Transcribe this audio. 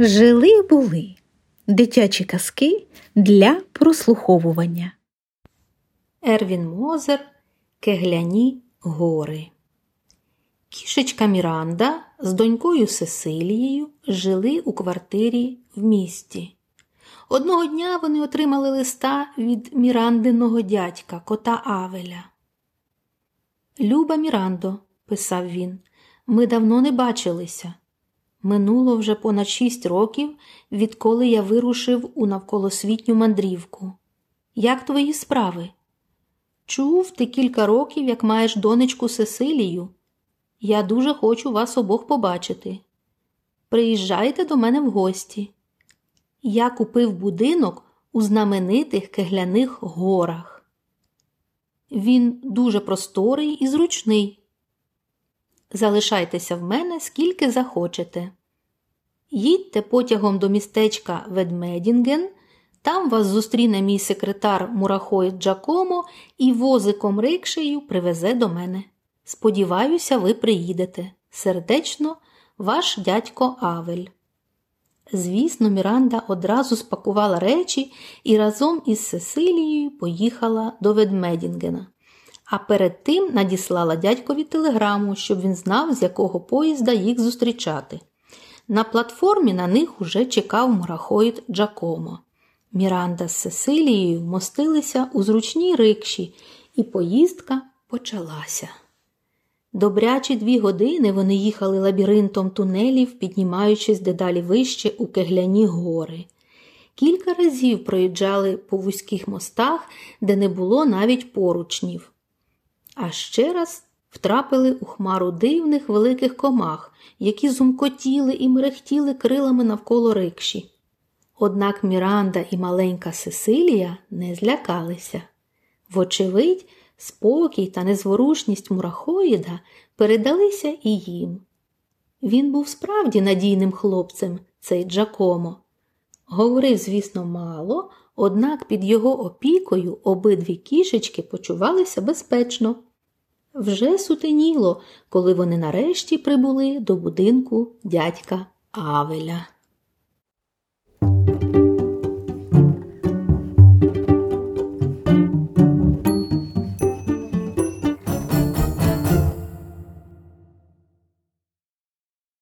Жили були дитячі казки для прослуховування. Ервін Мозер Кегляні гори. Кішечка Міранда з донькою Сесилією жили у квартирі в місті. Одного дня вони отримали листа від Мірандиного дядька, кота Авеля. Люба Мірандо, писав він, ми давно не бачилися. Минуло вже понад шість років, відколи я вирушив у навколосвітню мандрівку. Як твої справи? Чув ти кілька років, як маєш донечку Сесилію. Я дуже хочу вас обох побачити. Приїжджайте до мене в гості. Я купив будинок у знаменитих кегляних горах. Він дуже просторий і зручний. Залишайтеся в мене скільки захочете. Їдьте потягом до містечка Ведмедінген, там вас зустріне мій секретар Мурахой Джакомо і возиком рикшею привезе до мене. Сподіваюся, ви приїдете. Сердечно, ваш дядько Авель. Звісно, Міранда одразу спакувала речі і разом із Сесилією поїхала до Ведмедінгена. А перед тим надіслала дядькові телеграму, щоб він знав, з якого поїзда їх зустрічати. На платформі на них уже чекав мурахоїд Джакомо. Міранда з Сесилією мостилися у зручній рикші, і поїздка почалася. Добрячі дві години вони їхали лабіринтом тунелів, піднімаючись дедалі вище у кегляні гори. Кілька разів проїжджали по вузьких мостах, де не було навіть поручнів. А ще раз втрапили у хмару дивних великих комах, які зумкотіли і мерехтіли крилами навколо рикші. Однак Міранда і маленька Сесилія не злякалися. Вочевидь, спокій та незворушність мурахоїда передалися і їм. Він був справді надійним хлопцем, цей Джакомо. Говорив, звісно, мало, однак під його опікою обидві кішечки почувалися безпечно. Вже сутеніло, коли вони нарешті прибули до будинку дядька Авеля.